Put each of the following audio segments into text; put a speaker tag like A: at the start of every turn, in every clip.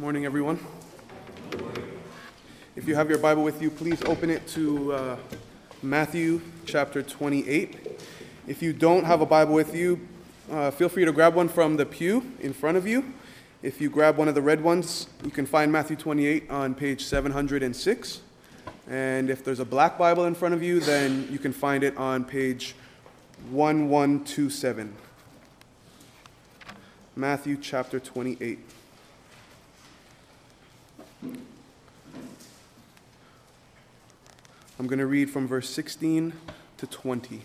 A: Morning, everyone. If you have your Bible with you, please open it to uh, Matthew chapter 28. If you don't have a Bible with you, uh, feel free to grab one from the pew in front of you. If you grab one of the red ones, you can find Matthew 28 on page 706. And if there's a black Bible in front of you, then you can find it on page 1127. Matthew chapter 28. I'm going to read from verse 16 to 20.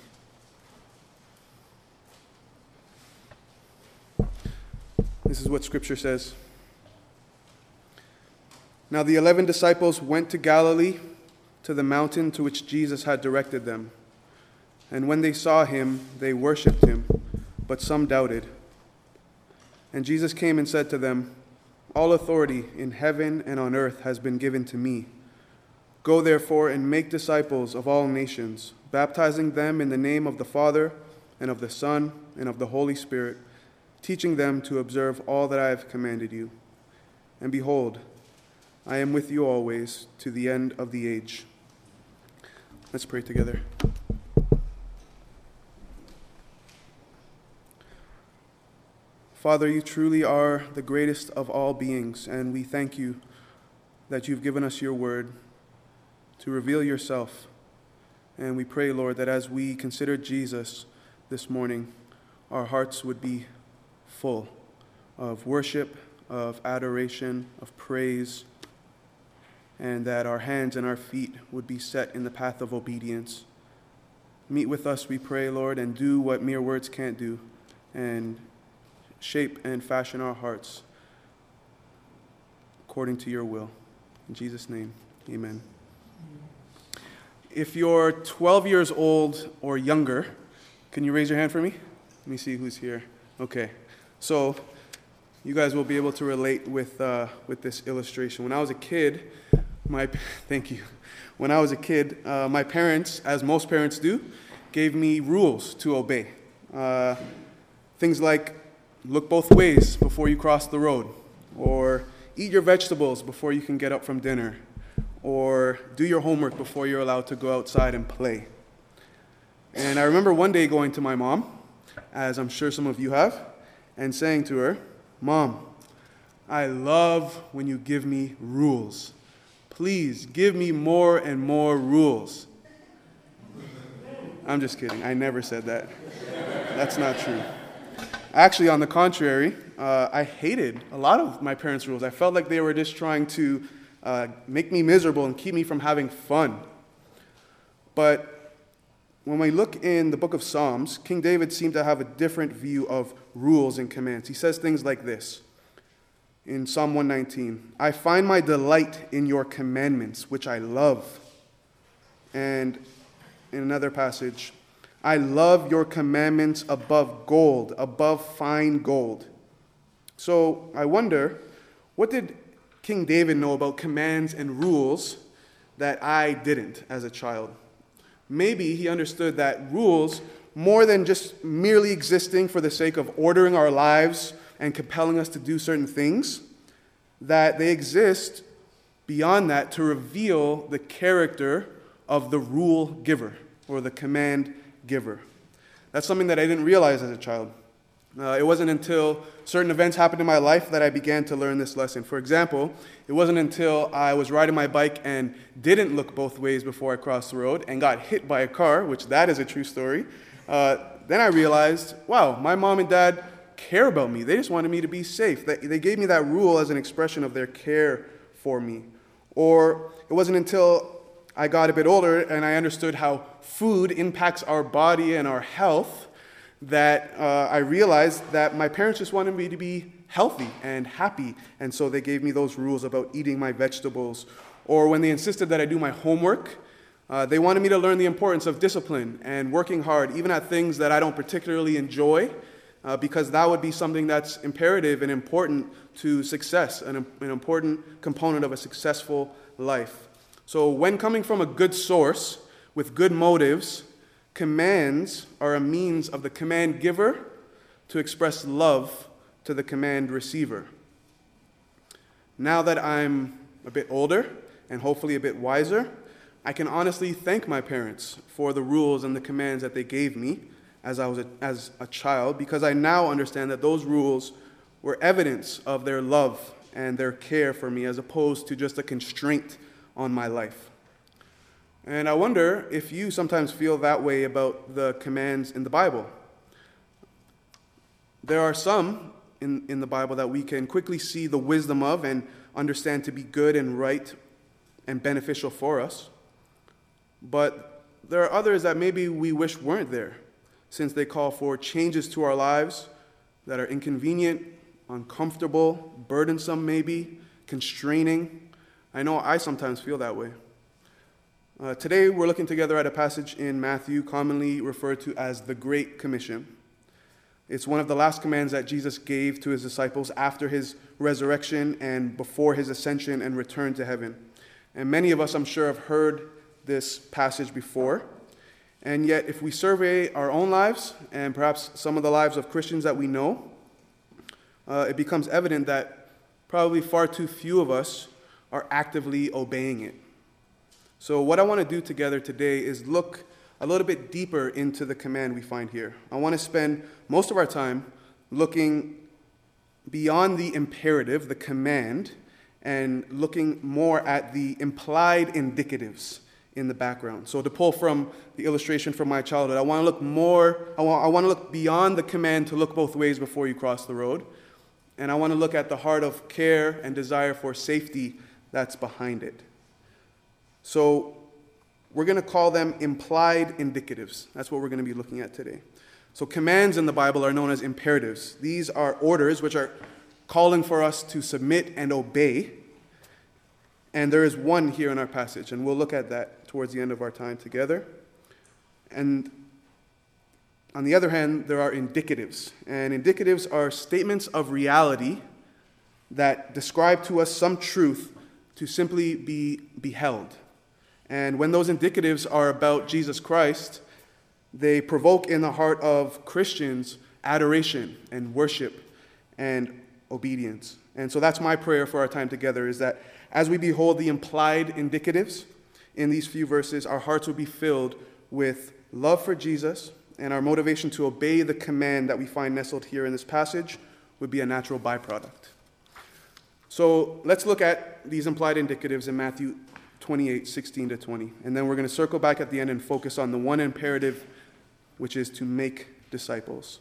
A: This is what Scripture says. Now the eleven disciples went to Galilee, to the mountain to which Jesus had directed them. And when they saw him, they worshipped him, but some doubted. And Jesus came and said to them, All authority in heaven and on earth has been given to me. Go therefore and make disciples of all nations, baptizing them in the name of the Father, and of the Son, and of the Holy Spirit, teaching them to observe all that I have commanded you. And behold, I am with you always to the end of the age. Let's pray together. Father, you truly are the greatest of all beings, and we thank you that you've given us your word to reveal yourself. And we pray, Lord, that as we consider Jesus this morning, our hearts would be full of worship, of adoration, of praise, and that our hands and our feet would be set in the path of obedience. Meet with us, we pray, Lord, and do what mere words can't do, and shape and fashion our hearts according to your will. In Jesus' name, amen. If you're 12 years old or younger, can you raise your hand for me? Let me see who's here. Okay. So, you guys will be able to relate with, uh, with this illustration. When I was a kid, my, thank you. When I was a kid, uh, my parents, as most parents do, gave me rules to obey. Uh, things like look both ways before you cross the road, or eat your vegetables before you can get up from dinner, or do your homework before you're allowed to go outside and play. And I remember one day going to my mom, as I'm sure some of you have, and saying to her, Mom, I love when you give me rules. Please give me more and more rules. I'm just kidding. I never said that. That's not true. Actually, on the contrary, uh, I hated a lot of my parents' rules. I felt like they were just trying to uh, make me miserable and keep me from having fun. But when we look in the book of Psalms, King David seemed to have a different view of rules and commands. He says things like this in Psalm 119 I find my delight in your commandments, which I love. And in another passage, I love your commandments above gold, above fine gold. So I wonder, what did King David know about commands and rules that I didn't as a child? Maybe he understood that rules, more than just merely existing for the sake of ordering our lives and compelling us to do certain things, that they exist beyond that to reveal the character of the rule giver or the command giver. That's something that I didn't realize as a child. Uh, it wasn't until certain events happened in my life that I began to learn this lesson. For example, it wasn't until I was riding my bike and didn't look both ways before I crossed the road and got hit by a car, which that is a true story. Uh, then I realized, wow, my mom and dad care about me. They just wanted me to be safe. They gave me that rule as an expression of their care for me. Or it wasn't until I got a bit older and I understood how food impacts our body and our health that uh, I realized that my parents just wanted me to be healthy and happy. And so they gave me those rules about eating my vegetables. Or when they insisted that I do my homework, uh, they wanted me to learn the importance of discipline and working hard, even at things that I don't particularly enjoy, uh, because that would be something that's imperative and important to success, an, an important component of a successful life. So, when coming from a good source with good motives, commands are a means of the command giver to express love to the command receiver. Now that I'm a bit older and hopefully a bit wiser, I can honestly thank my parents for the rules and the commands that they gave me as I was a, as a child because I now understand that those rules were evidence of their love and their care for me as opposed to just a constraint on my life. And I wonder if you sometimes feel that way about the commands in the Bible. There are some in, in the Bible that we can quickly see the wisdom of and understand to be good and right and beneficial for us. But there are others that maybe we wish weren't there, since they call for changes to our lives that are inconvenient, uncomfortable, burdensome, maybe, constraining. I know I sometimes feel that way. Uh, today, we're looking together at a passage in Matthew, commonly referred to as the Great Commission. It's one of the last commands that Jesus gave to his disciples after his resurrection and before his ascension and return to heaven. And many of us, I'm sure, have heard this passage before. And yet, if we survey our own lives and perhaps some of the lives of Christians that we know, uh, it becomes evident that probably far too few of us are actively obeying it. So, what I want to do together today is look a little bit deeper into the command we find here. I want to spend most of our time looking beyond the imperative, the command, and looking more at the implied indicatives in the background. So, to pull from the illustration from my childhood, I want to look more, I want, I want to look beyond the command to look both ways before you cross the road. And I want to look at the heart of care and desire for safety that's behind it. So, we're going to call them implied indicatives. That's what we're going to be looking at today. So, commands in the Bible are known as imperatives. These are orders which are calling for us to submit and obey. And there is one here in our passage, and we'll look at that towards the end of our time together. And on the other hand, there are indicatives. And indicatives are statements of reality that describe to us some truth to simply be beheld. And when those indicatives are about Jesus Christ, they provoke in the heart of Christians adoration and worship and obedience. And so that's my prayer for our time together is that as we behold the implied indicatives in these few verses, our hearts will be filled with love for Jesus, and our motivation to obey the command that we find nestled here in this passage would be a natural byproduct. So let's look at these implied indicatives in Matthew 28 16 to 20. And then we're going to circle back at the end and focus on the one imperative, which is to make disciples.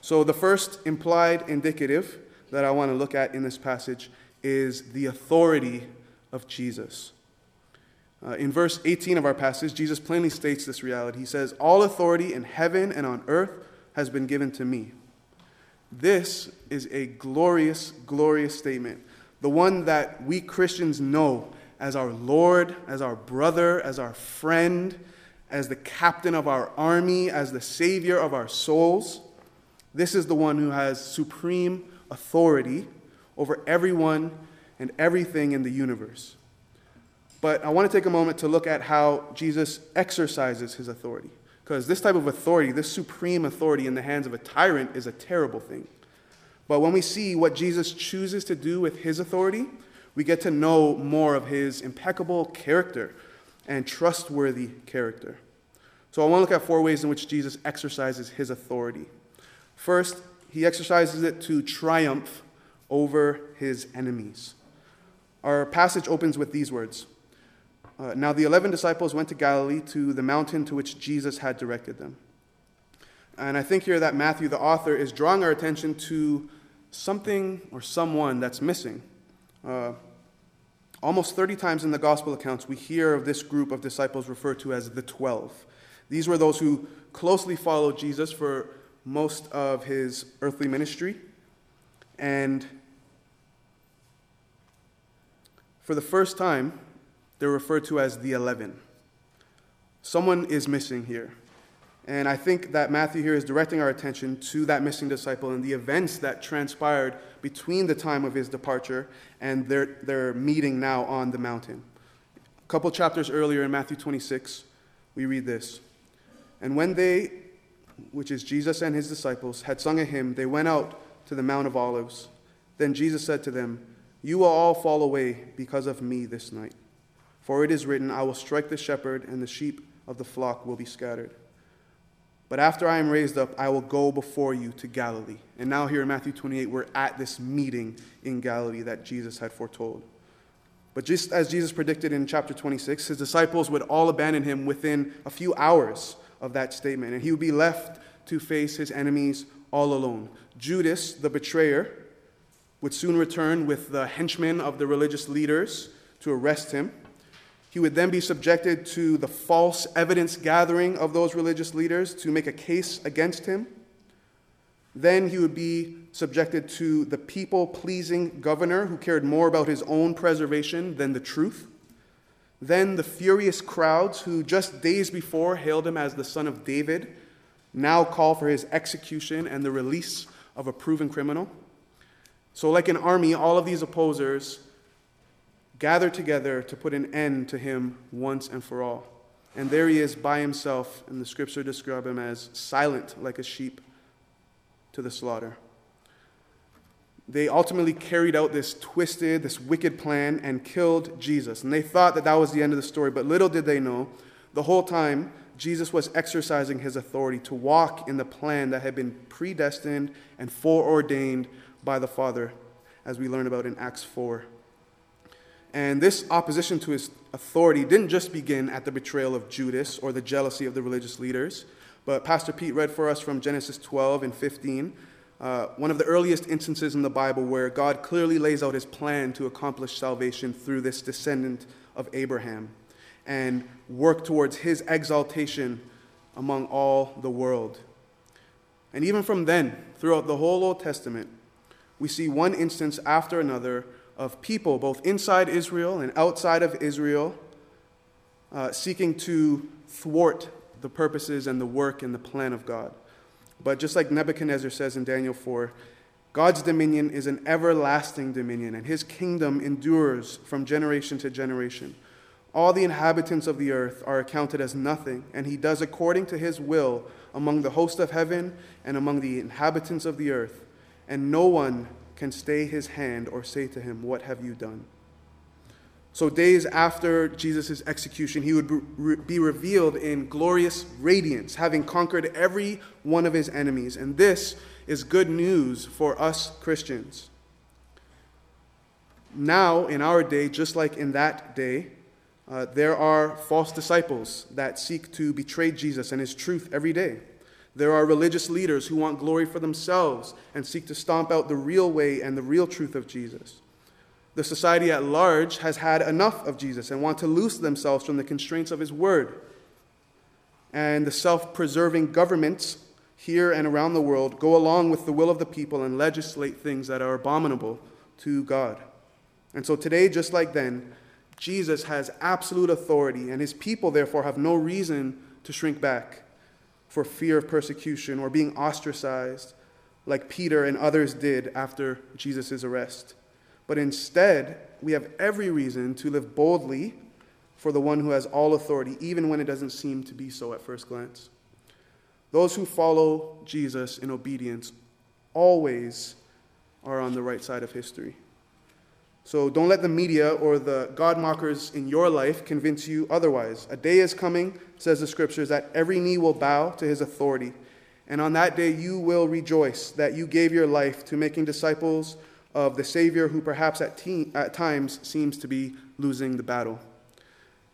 A: So the first implied indicative that I want to look at in this passage is the authority of Jesus. Uh, in verse 18 of our passage, Jesus plainly states this reality. He says, All authority in heaven and on earth has been given to me. This is a glorious, glorious statement. The one that we Christians know as our Lord, as our brother, as our friend, as the captain of our army, as the savior of our souls. This is the one who has supreme authority over everyone and everything in the universe. But I want to take a moment to look at how Jesus exercises his authority. Because this type of authority, this supreme authority in the hands of a tyrant, is a terrible thing. But when we see what Jesus chooses to do with his authority, we get to know more of his impeccable character and trustworthy character. So I want to look at four ways in which Jesus exercises his authority. First, he exercises it to triumph over his enemies. Our passage opens with these words uh, Now the eleven disciples went to Galilee to the mountain to which Jesus had directed them. And I think here that Matthew, the author, is drawing our attention to something or someone that's missing. Uh, almost 30 times in the gospel accounts, we hear of this group of disciples referred to as the 12. These were those who closely followed Jesus for most of his earthly ministry. And for the first time, they're referred to as the 11. Someone is missing here. And I think that Matthew here is directing our attention to that missing disciple and the events that transpired between the time of his departure and their, their meeting now on the mountain. A couple chapters earlier in Matthew 26, we read this. And when they, which is Jesus and his disciples, had sung a hymn, they went out to the Mount of Olives. Then Jesus said to them, You will all fall away because of me this night. For it is written, I will strike the shepherd, and the sheep of the flock will be scattered. But after I am raised up, I will go before you to Galilee. And now, here in Matthew 28, we're at this meeting in Galilee that Jesus had foretold. But just as Jesus predicted in chapter 26, his disciples would all abandon him within a few hours of that statement, and he would be left to face his enemies all alone. Judas, the betrayer, would soon return with the henchmen of the religious leaders to arrest him. He would then be subjected to the false evidence gathering of those religious leaders to make a case against him. Then he would be subjected to the people pleasing governor who cared more about his own preservation than the truth. Then the furious crowds who just days before hailed him as the son of David now call for his execution and the release of a proven criminal. So, like an army, all of these opposers gather together to put an end to him once and for all. And there he is by himself, and the scripture describe him as silent like a sheep to the slaughter. They ultimately carried out this twisted, this wicked plan and killed Jesus. And they thought that that was the end of the story, but little did they know, the whole time, Jesus was exercising his authority to walk in the plan that had been predestined and foreordained by the Father, as we learn about in Acts 4. And this opposition to his authority didn't just begin at the betrayal of Judas or the jealousy of the religious leaders. But Pastor Pete read for us from Genesis 12 and 15, uh, one of the earliest instances in the Bible where God clearly lays out his plan to accomplish salvation through this descendant of Abraham and work towards his exaltation among all the world. And even from then, throughout the whole Old Testament, we see one instance after another of people, both inside Israel and outside of Israel, uh, seeking to thwart the purposes and the work and the plan of God. But just like Nebuchadnezzar says in Daniel 4, God's dominion is an everlasting dominion, and his kingdom endures from generation to generation. All the inhabitants of the earth are accounted as nothing, and he does according to his will among the host of heaven and among the inhabitants of the earth, and no one can stay his hand or say to him, What have you done? So, days after Jesus' execution, he would be revealed in glorious radiance, having conquered every one of his enemies. And this is good news for us Christians. Now, in our day, just like in that day, uh, there are false disciples that seek to betray Jesus and his truth every day. There are religious leaders who want glory for themselves and seek to stomp out the real way and the real truth of Jesus. The society at large has had enough of Jesus and want to loose themselves from the constraints of his word. And the self preserving governments here and around the world go along with the will of the people and legislate things that are abominable to God. And so today, just like then, Jesus has absolute authority, and his people, therefore, have no reason to shrink back for fear of persecution or being ostracized like Peter and others did after Jesus' arrest. But instead, we have every reason to live boldly for the one who has all authority, even when it doesn't seem to be so at first glance. Those who follow Jesus in obedience always are on the right side of history. So don't let the media or the God mockers in your life convince you otherwise. A day is coming, says the scriptures, that every knee will bow to his authority. And on that day you will rejoice that you gave your life to making disciples of the Savior who perhaps at, te- at times seems to be losing the battle.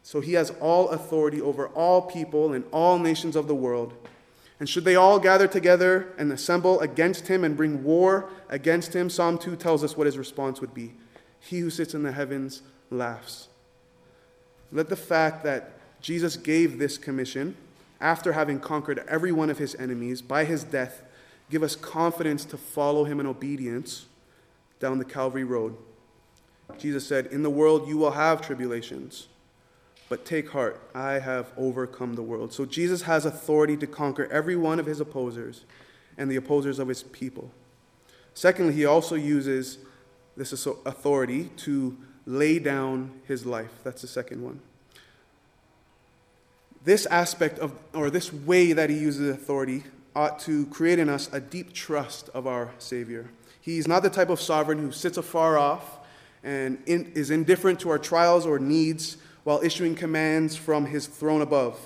A: So he has all authority over all people and all nations of the world. And should they all gather together and assemble against him and bring war against him, Psalm 2 tells us what his response would be. He who sits in the heavens laughs. Let the fact that Jesus gave this commission after having conquered every one of his enemies by his death give us confidence to follow him in obedience down the Calvary Road. Jesus said, In the world you will have tribulations, but take heart, I have overcome the world. So Jesus has authority to conquer every one of his opposers and the opposers of his people. Secondly, he also uses this is authority to lay down his life. That's the second one. This aspect of, or this way that he uses authority, ought to create in us a deep trust of our Savior. He's not the type of sovereign who sits afar off and in, is indifferent to our trials or needs while issuing commands from his throne above.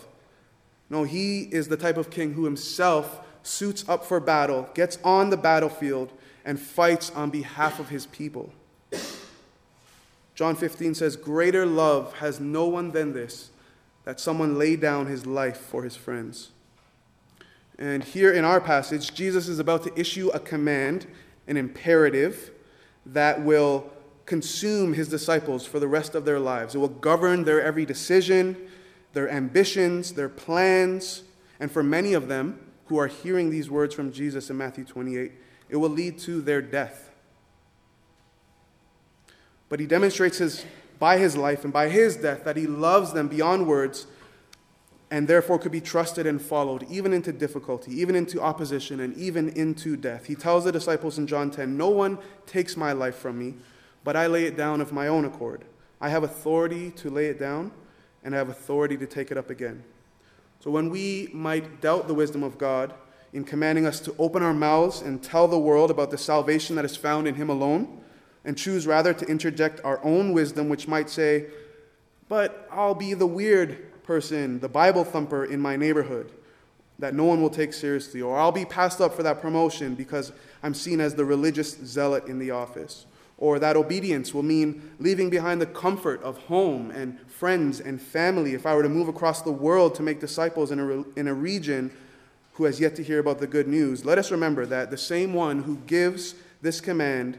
A: No, he is the type of king who himself suits up for battle, gets on the battlefield, and fights on behalf of his people. John 15 says, Greater love has no one than this, that someone lay down his life for his friends. And here in our passage, Jesus is about to issue a command, an imperative, that will consume his disciples for the rest of their lives. It will govern their every decision, their ambitions, their plans, and for many of them who are hearing these words from Jesus in Matthew 28, it will lead to their death. But he demonstrates his, by his life and by his death that he loves them beyond words and therefore could be trusted and followed, even into difficulty, even into opposition, and even into death. He tells the disciples in John 10 No one takes my life from me, but I lay it down of my own accord. I have authority to lay it down, and I have authority to take it up again. So when we might doubt the wisdom of God in commanding us to open our mouths and tell the world about the salvation that is found in Him alone, and choose rather to interject our own wisdom, which might say, But I'll be the weird person, the Bible thumper in my neighborhood that no one will take seriously, or I'll be passed up for that promotion because I'm seen as the religious zealot in the office. Or that obedience will mean leaving behind the comfort of home and friends and family. If I were to move across the world to make disciples in a, in a region who has yet to hear about the good news. Let us remember that the same one who gives this command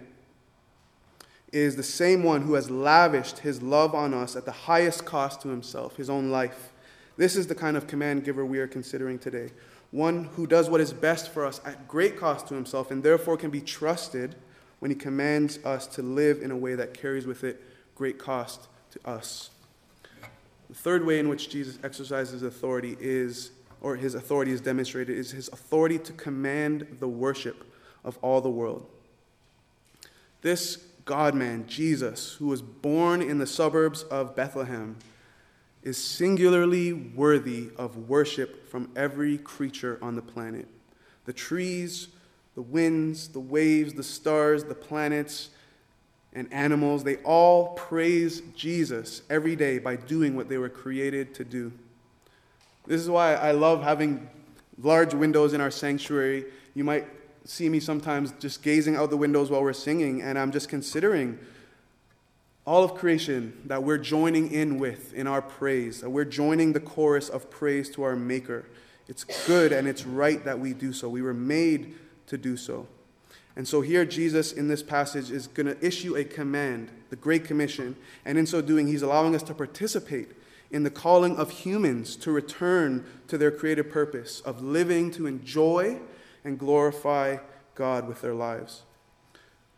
A: is the same one who has lavished his love on us at the highest cost to himself, his own life. This is the kind of command giver we are considering today. One who does what is best for us at great cost to himself and therefore can be trusted when he commands us to live in a way that carries with it great cost to us. The third way in which Jesus exercises authority is, or his authority is demonstrated, is his authority to command the worship of all the world. This God man, Jesus, who was born in the suburbs of Bethlehem, is singularly worthy of worship from every creature on the planet. The trees, the winds, the waves, the stars, the planets, and animals, they all praise Jesus every day by doing what they were created to do. This is why I love having large windows in our sanctuary. You might see me sometimes just gazing out the windows while we're singing, and I'm just considering all of creation that we're joining in with in our praise, that we're joining the chorus of praise to our Maker. It's good and it's right that we do so. We were made to do so. And so here, Jesus in this passage is going to issue a command, the Great Commission, and in so doing, he's allowing us to participate in the calling of humans to return to their creative purpose of living to enjoy and glorify God with their lives.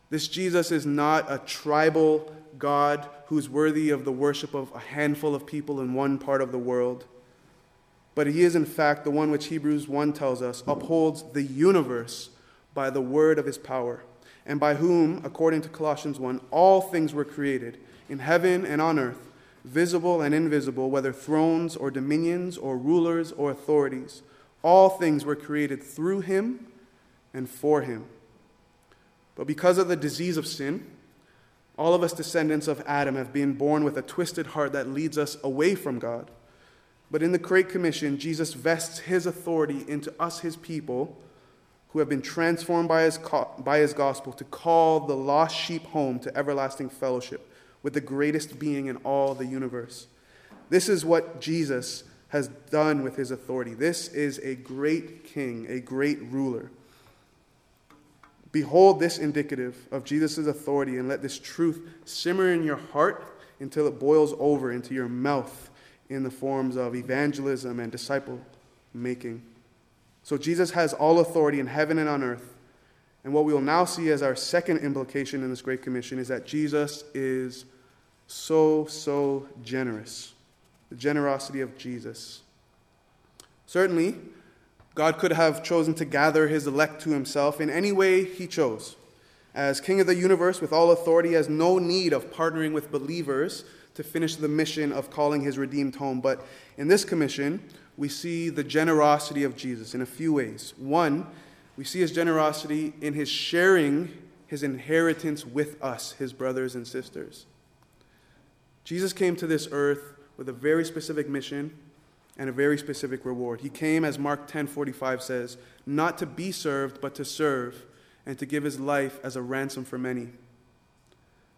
A: This Jesus is not a tribal God who's worthy of the worship of a handful of people in one part of the world, but he is, in fact, the one which Hebrews 1 tells us upholds the universe by the word of his power, and by whom, according to Colossians 1, all things were created, in heaven and on earth, visible and invisible, whether thrones or dominions or rulers or authorities. All things were created through him and for him. But because of the disease of sin, all of us descendants of Adam have been born with a twisted heart that leads us away from God. But in the Great Commission, Jesus vests his authority into us, his people who have been transformed by his, by his gospel to call the lost sheep home to everlasting fellowship with the greatest being in all the universe. This is what Jesus has done with his authority. This is a great king, a great ruler. Behold this indicative of Jesus' authority, and let this truth simmer in your heart until it boils over into your mouth in the forms of evangelism and disciple making. So Jesus has all authority in heaven and on earth. And what we will now see as our second implication in this Great Commission is that Jesus is so, so generous. The generosity of Jesus. Certainly, God could have chosen to gather his elect to himself in any way he chose. As King of the universe with all authority, has no need of partnering with believers to finish the mission of calling his redeemed home. But in this commission, we see the generosity of Jesus in a few ways. One, we see his generosity in his sharing his inheritance with us, his brothers and sisters. Jesus came to this earth with a very specific mission and a very specific reward. He came, as Mark 10:45 says, not to be served, but to serve, and to give his life as a ransom for many.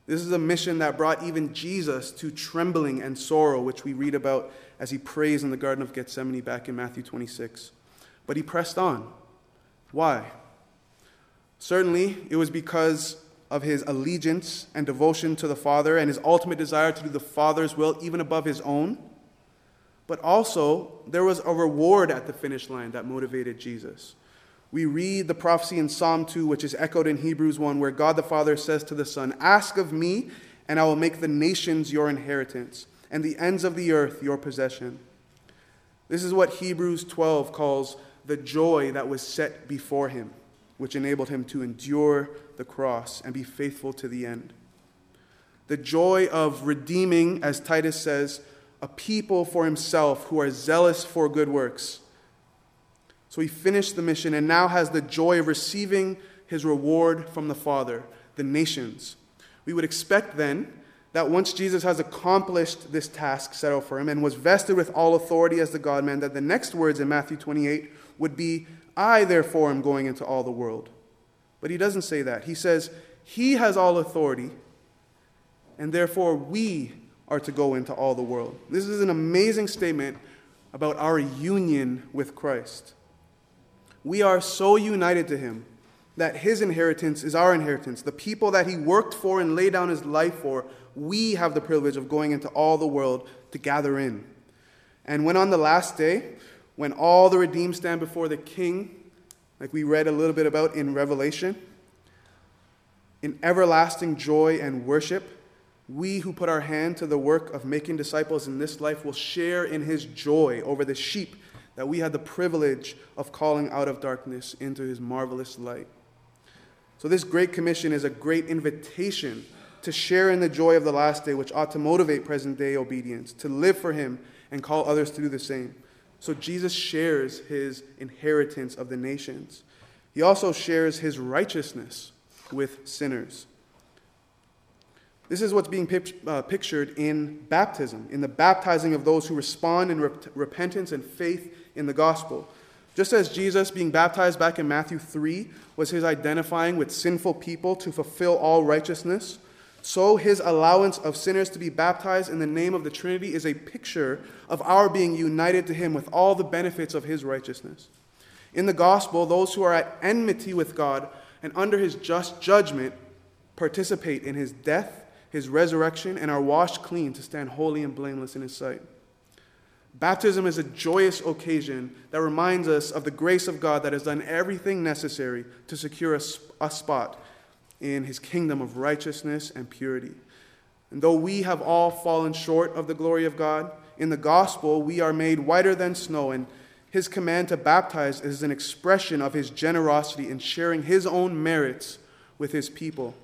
A: This is a mission that brought even Jesus to trembling and sorrow, which we read about as he prays in the Garden of Gethsemane back in Matthew 26. But he pressed on. Why? Certainly, it was because of his allegiance and devotion to the Father and his ultimate desire to do the Father's will even above his own. But also, there was a reward at the finish line that motivated Jesus. We read the prophecy in Psalm 2, which is echoed in Hebrews 1, where God the Father says to the Son, Ask of me, and I will make the nations your inheritance, and the ends of the earth your possession. This is what Hebrews 12 calls the joy that was set before him which enabled him to endure the cross and be faithful to the end. The joy of redeeming, as Titus says, a people for himself who are zealous for good works. So he finished the mission and now has the joy of receiving his reward from the Father, the nations. We would expect then that once Jesus has accomplished this task set out for him and was vested with all authority as the God man, that the next words in Matthew 28 would be I, therefore, am going into all the world. But he doesn't say that. He says, He has all authority, and therefore we are to go into all the world. This is an amazing statement about our union with Christ. We are so united to Him that His inheritance is our inheritance. The people that He worked for and laid down His life for, we have the privilege of going into all the world to gather in. And when on the last day, when all the redeemed stand before the king, like we read a little bit about in Revelation, in everlasting joy and worship, we who put our hand to the work of making disciples in this life will share in his joy over the sheep that we had the privilege of calling out of darkness into his marvelous light. So, this great commission is a great invitation to share in the joy of the last day, which ought to motivate present day obedience, to live for him and call others to do the same. So Jesus shares his inheritance of the nations. He also shares his righteousness with sinners. This is what's being uh, pictured in baptism, in the baptizing of those who respond in rep- repentance and faith in the gospel. Just as Jesus, being baptized back in Matthew 3, was his identifying with sinful people to fulfill all righteousness, so his allowance of sinners to be baptized in the name of the Trinity is a picture of our being united to him with all the benefits of his righteousness. In the gospel, those who are at enmity with God and under his just judgment participate in his death, his resurrection, and are washed clean to stand holy and blameless in his sight. Baptism is a joyous occasion that reminds us of the grace of God that has done everything necessary to secure a, spot in his kingdom of righteousness and purity. And though we have all fallen short of the glory of God, in the gospel we are made whiter than snow, and his command to baptize is an expression of his generosity in sharing his own merits with his people.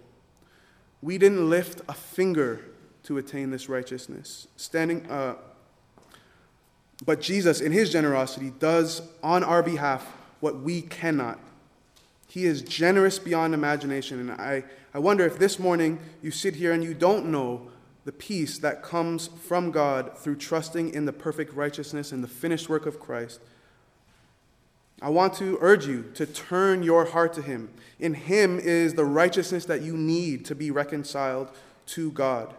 A: We didn't lift a finger to attain this righteousness. Standing, uh, but Jesus, in his generosity, does on our behalf what we cannot. He is generous beyond imagination. And I, I wonder if this morning you sit here and you don't know the peace that comes from God through trusting in the perfect righteousness and the finished work of Christ. I want to urge you to turn your heart to Him. In Him is the righteousness that you need to be reconciled to God.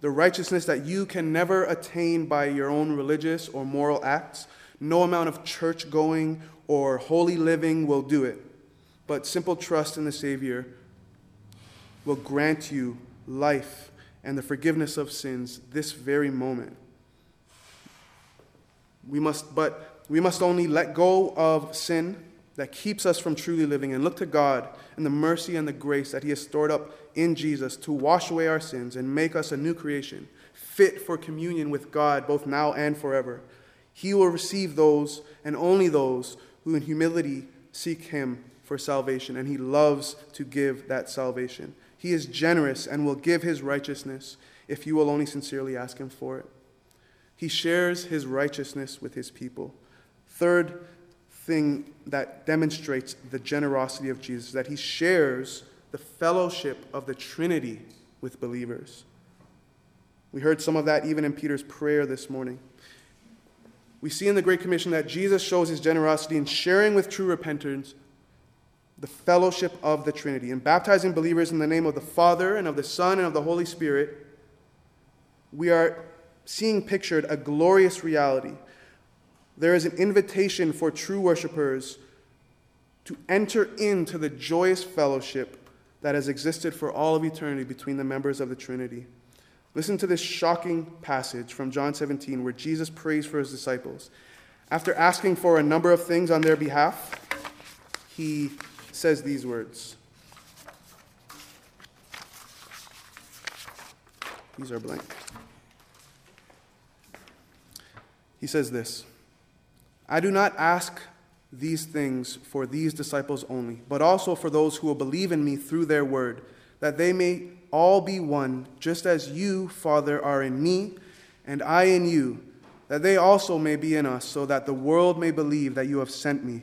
A: The righteousness that you can never attain by your own religious or moral acts. No amount of church going or holy living will do it but simple trust in the Savior will grant you life and the forgiveness of sins this very moment. We must, but we must only let go of sin that keeps us from truly living and look to God and the mercy and the grace that He has stored up in Jesus to wash away our sins and make us a new creation, fit for communion with God both now and forever. He will receive those and only those who in humility seek Him for salvation, and he loves to give that salvation. He is generous and will give his righteousness if you will only sincerely ask him for it. He shares his righteousness with his people. Third thing that demonstrates the generosity of Jesus is that he shares the fellowship of the Trinity with believers. We heard some of that even in Peter's prayer this morning. We see in the Great Commission that Jesus shows his generosity in sharing with true repentance the fellowship of the Trinity and baptizing believers in the name of the Father and of the Son and of the Holy Spirit. We are seeing pictured a glorious reality. There is an invitation for true worshipers to enter into the joyous fellowship that has existed for all of eternity between the members of the Trinity. Listen to this shocking passage from John 17 where Jesus prays for his disciples. After asking for a number of things on their behalf, he says these words. These are blank. He says this I do not ask these things for these disciples only, but also for those who will believe in me through their word, that they may all be one, just as you, Father, are in me, and I in you, that they also may be in us, so that the world may believe that you have sent me.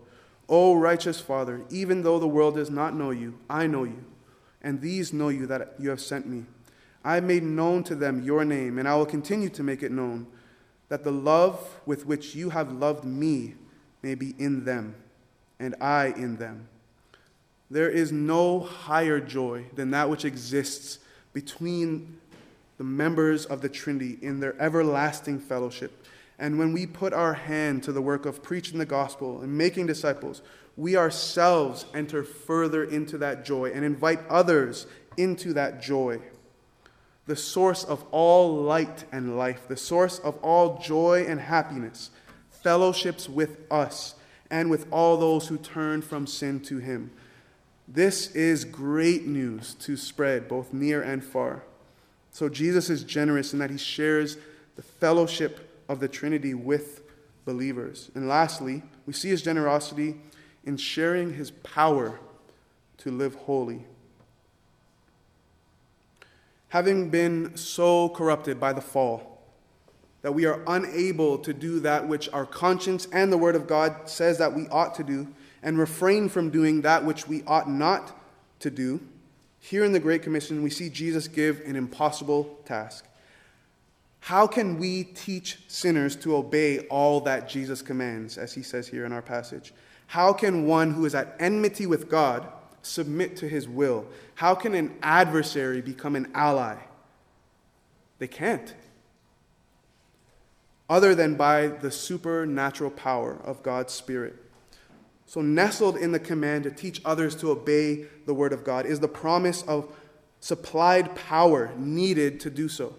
A: O righteous Father, even though the world does not know you, I know you, and these know you that you have sent me. I have made known to them your name, and I will continue to make it known, that the love with which you have loved me may be in them, and I in them there is no higher joy than that which exists between the members of the Trinity in their everlasting fellowship. And when we put our hand to the work of preaching the gospel and making disciples, we ourselves enter further into that joy and invite others into that joy. The source of all light and life, the source of all joy and happiness, fellowships with us and with all those who turn from sin to Him. This is great news to spread both near and far. So Jesus is generous in that he shares the fellowship of the Trinity with believers. And lastly, we see his generosity in sharing his power to live holy. Having been so corrupted by the fall that we are unable to do that which our conscience and the Word of God says that we ought to do, and refrain from doing that which we ought not to do, here in the Great Commission, we see Jesus give an impossible task. How can we teach sinners to obey all that Jesus commands, as he says here in our passage? How can one who is at enmity with God submit to his will? How can an adversary become an ally? They can't. Other than by the supernatural power of God's Spirit. So, nestled in the command to teach others to obey the word of God is the promise of supplied power needed to do so.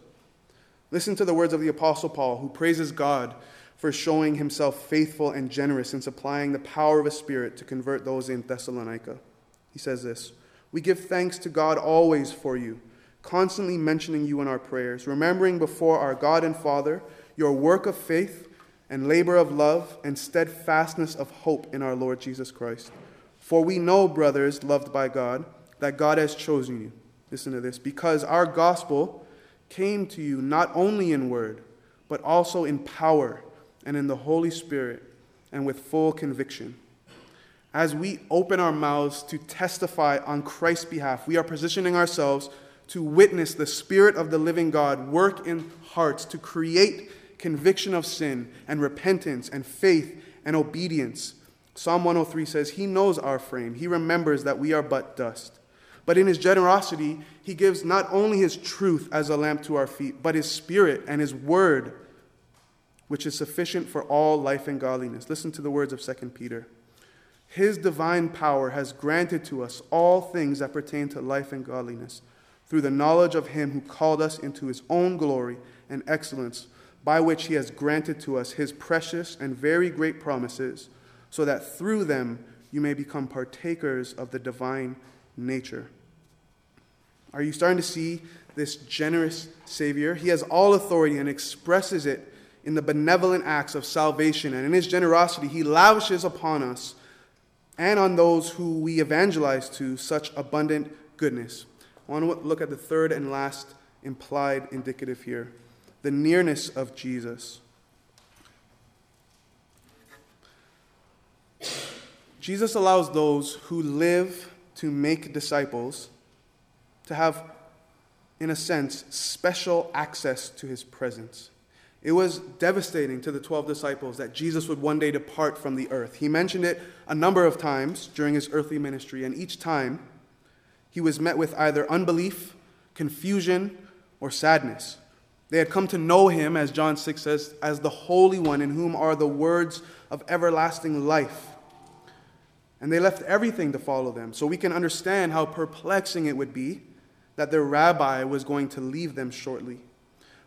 A: Listen to the words of the Apostle Paul, who praises God for showing himself faithful and generous in supplying the power of a Spirit to convert those in Thessalonica. He says this We give thanks to God always for you, constantly mentioning you in our prayers, remembering before our God and Father your work of faith and labor of love and steadfastness of hope in our Lord Jesus Christ. For we know, brothers loved by God, that God has chosen you. Listen to this because our gospel came to you not only in word, but also in power and in the Holy Spirit and with full conviction. As we open our mouths to testify on Christ's behalf, we are positioning ourselves to witness the Spirit of the living God work in hearts to create conviction of sin and repentance and faith and obedience. Psalm 103 says, He knows our frame. He remembers that we are but dust. But in His generosity, He gives not only His truth as a lamp to our feet, but His Spirit and His Word, which is sufficient for all life and godliness. Listen to the words of 2 Peter. His divine power has granted to us all things that pertain to life and godliness through the knowledge of Him who called us into His own glory and excellence by which he has granted to us his precious and very great promises, so that through them you may become partakers of the divine nature. Are you starting to see this generous Savior? He has all authority and expresses it in the benevolent acts of salvation. And in his generosity, he lavishes upon us and on those who we evangelize to such abundant goodness. I want to look at the third and last implied indicative here the nearness of Jesus. Jesus allows those who live to make disciples to have, in a sense, special access to his presence. It was devastating to the 12 disciples that Jesus would one day depart from the earth. He mentioned it a number of times during his earthly ministry, and each time he was met with either unbelief, confusion, or sadness. They had come to know him, as John 6 says, as the Holy One, in whom are the words of everlasting life and they left everything to follow them. So we can understand how perplexing it would be that their rabbi was going to leave them shortly.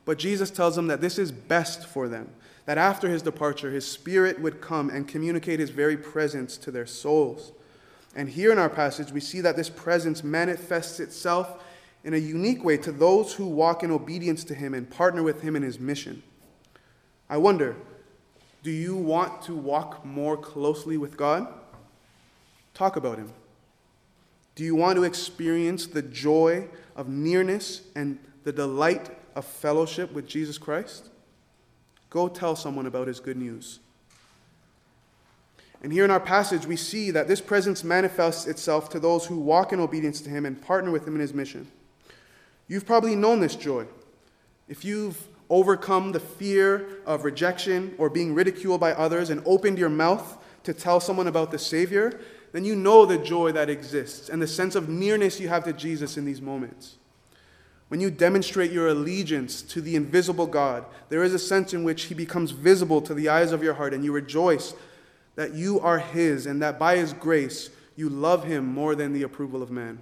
A: But Jesus tells them that this is best for them, that after his departure, his spirit would come and communicate his very presence to their souls. And here in our passage, we see that this presence manifests itself in a unique way to those who walk in obedience to him and partner with him in his mission. I wonder, do you want to walk more closely with God? Talk about him. Do you want to experience the joy of nearness and the delight of fellowship with Jesus Christ? Go tell someone about his good news. And here in our passage, we see that this presence manifests itself to those who walk in obedience to him and partner with him in his mission. You've probably known this joy. If you've overcome the fear of rejection or being ridiculed by others and opened your mouth to tell someone about the Savior, then you know the joy that exists and the sense of nearness you have to Jesus in these moments. When you demonstrate your allegiance to the invisible God, there is a sense in which He becomes visible to the eyes of your heart, and you rejoice that you are His and that by His grace you love Him more than the approval of man.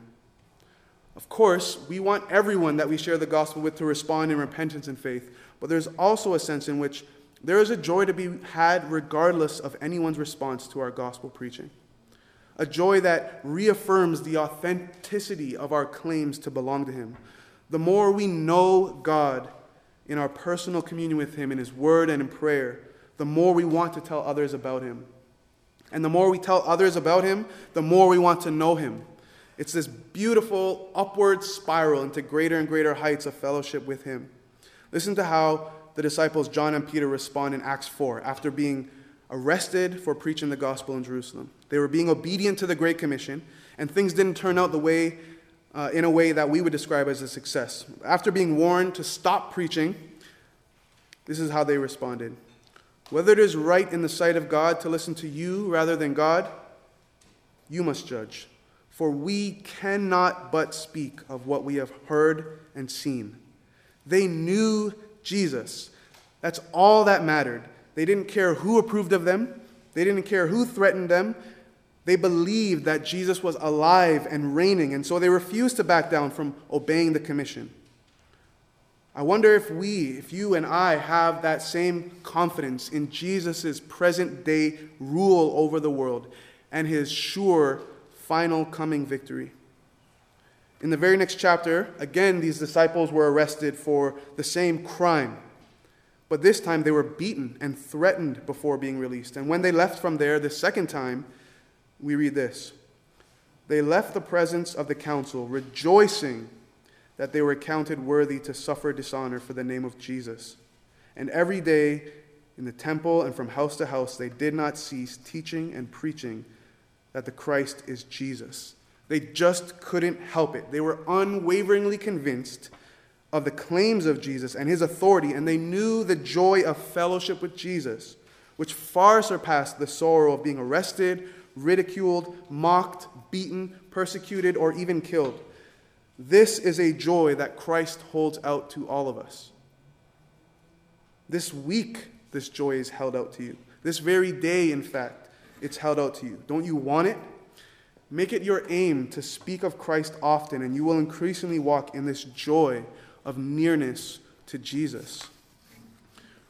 A: Of course, we want everyone that we share the gospel with to respond in repentance and faith, but there's also a sense in which there is a joy to be had regardless of anyone's response to our gospel preaching a joy that reaffirms the authenticity of our claims to belong to Him. The more we know God in our personal communion with Him in His Word and in prayer, the more we want to tell others about Him. And the more we tell others about Him, the more we want to know Him. It's this beautiful upward spiral into greater and greater heights of fellowship with Him. Listen to how the disciples John and Peter respond in Acts 4 after being arrested for preaching the gospel in Jerusalem. They were being obedient to the Great Commission, and things didn't turn out the way, uh, in a way that we would describe as a success. After being warned to stop preaching, this is how they responded Whether it is right in the sight of God to listen to you rather than God, you must judge. For we cannot but speak of what we have heard and seen. They knew Jesus. That's all that mattered. They didn't care who approved of them, they didn't care who threatened them. They believed that Jesus was alive and reigning, and so they refused to back down from obeying the commission. I wonder if we, if you and I, have that same confidence in Jesus' present day rule over the world and his sure final coming victory. In the very next chapter, again, these disciples were arrested for the same crime. But this time they were beaten and threatened before being released. And when they left from there the second time, we read this They left the presence of the council, rejoicing that they were counted worthy to suffer dishonor for the name of Jesus. And every day in the temple and from house to house, they did not cease teaching and preaching that the Christ is Jesus. They just couldn't help it. They were unwaveringly convinced of the claims of Jesus and his authority, and they knew the joy of fellowship with Jesus, which far surpassed the sorrow of being arrested, ridiculed, mocked, beaten, persecuted, or even killed. This is a joy that Christ holds out to all of us. This week, this joy is held out to you. This very day, in fact, it's held out to you. Don't you want it? Make it your aim to speak of Christ often, and you will increasingly walk in this joy of nearness to Jesus.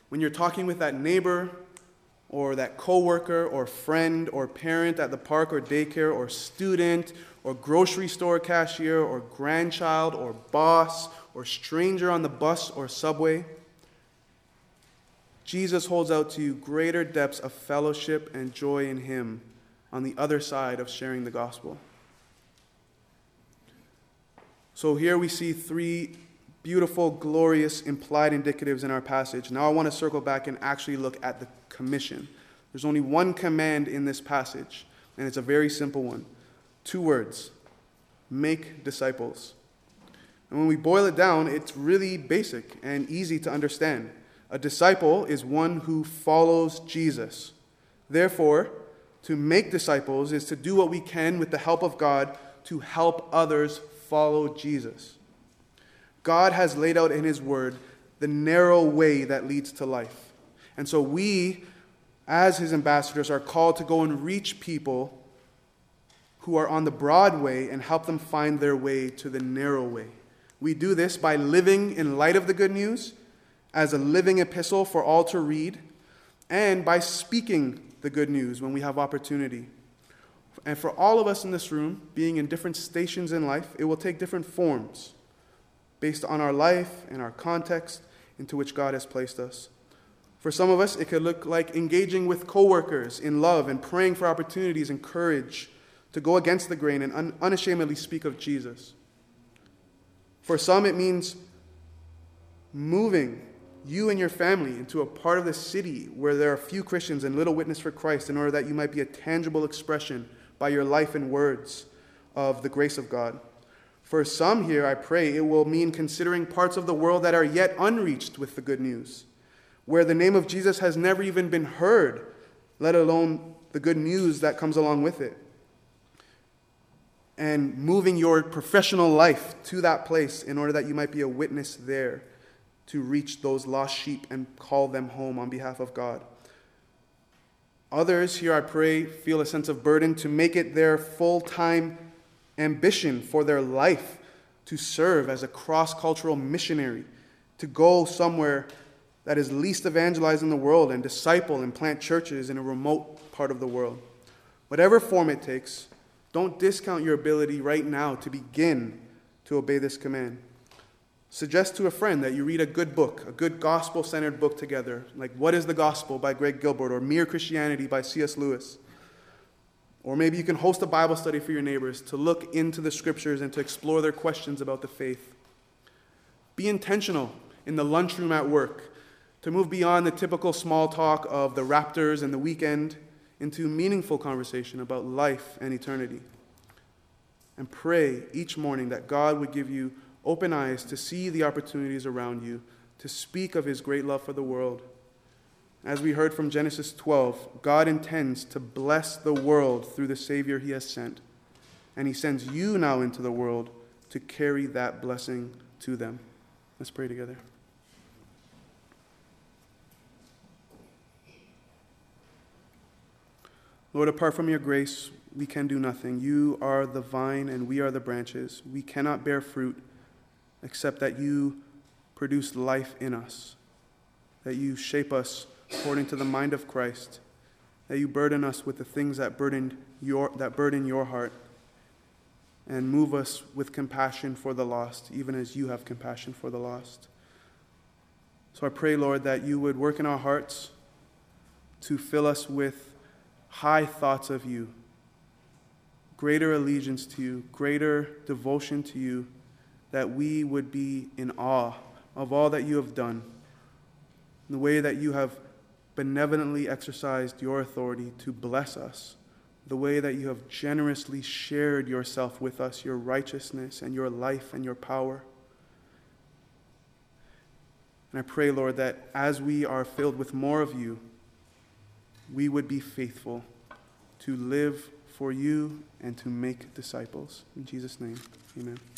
A: When you're talking with that neighbor or that coworker or friend or parent at the park or daycare or student or grocery store cashier or grandchild or boss or stranger on the bus or subway. Jesus holds out to you greater depths of fellowship and joy in Him on the other side of sharing the gospel. So here we see three beautiful, glorious, implied indicatives in our passage. Now I want to circle back and actually look at the commission. There's only one command in this passage, and it's a very simple one two words make disciples. And when we boil it down, it's really basic and easy to understand. A disciple is one who follows Jesus. Therefore, to make disciples is to do what we can with the help of God to help others follow Jesus. God has laid out in His Word the narrow way that leads to life. And so we, as His ambassadors, are called to go and reach people who are on the broad way and help them find their way to the narrow way. We do this by living in light of the good news as a living epistle for all to read and by speaking the good news when we have opportunity. And for all of us in this room, being in different stations in life, it will take different forms based on our life and our context into which God has placed us. For some of us, it could look like engaging with coworkers in love and praying for opportunities and courage to go against the grain and un- unashamedly speak of Jesus. For some, it means moving you and your family into a part of the city where there are few Christians and little witness for Christ in order that you might be a tangible expression by your life and words of the grace of God. For some here, I pray, it will mean considering parts of the world that are yet unreached with the good news, where the name of Jesus has never even been heard, let alone the good news that comes along with it. And moving your professional life to that place in order that you might be a witness there to reach those lost sheep and call them home on behalf of God. Others here, I pray, feel a sense of burden to make it their full time ambition for their life to serve as a cross cultural missionary, to go somewhere that is least evangelized in the world and disciple and plant churches in a remote part of the world. Whatever form it takes, don't discount your ability right now to begin to obey this command. Suggest to a friend that you read a good book, a good gospel centered book together, like What is the Gospel by Greg Gilbert or Mere Christianity by C.S. Lewis. Or maybe you can host a Bible study for your neighbors to look into the scriptures and to explore their questions about the faith. Be intentional in the lunchroom at work to move beyond the typical small talk of the Raptors and the weekend into meaningful conversation about life and eternity. And pray each morning that God would give you open eyes to see the opportunities around you, to speak of his great love for the world. As we heard from Genesis 12, God intends to bless the world through the Savior he has sent. And he sends you now into the world to carry that blessing to them. Let's pray together. Lord, apart from your grace, we can do nothing. You are the vine and we are the branches. We cannot bear fruit except that you produce life in us, that you shape us according to the mind of Christ, that you burden us with the things that burden your, that burden your heart, and move us with compassion for the lost, even as you have compassion for the lost. So I pray, Lord, that you would work in our hearts to fill us with high thoughts of you, greater allegiance to you, greater devotion to you that we would be in awe of all that you have done, the way that you have benevolently exercised your authority to bless us, the way that you have generously shared yourself with us, your righteousness and your life and your power. And I pray, Lord, that as we are filled with more of you, we would be faithful to live for you and to make disciples. In Jesus' name, amen.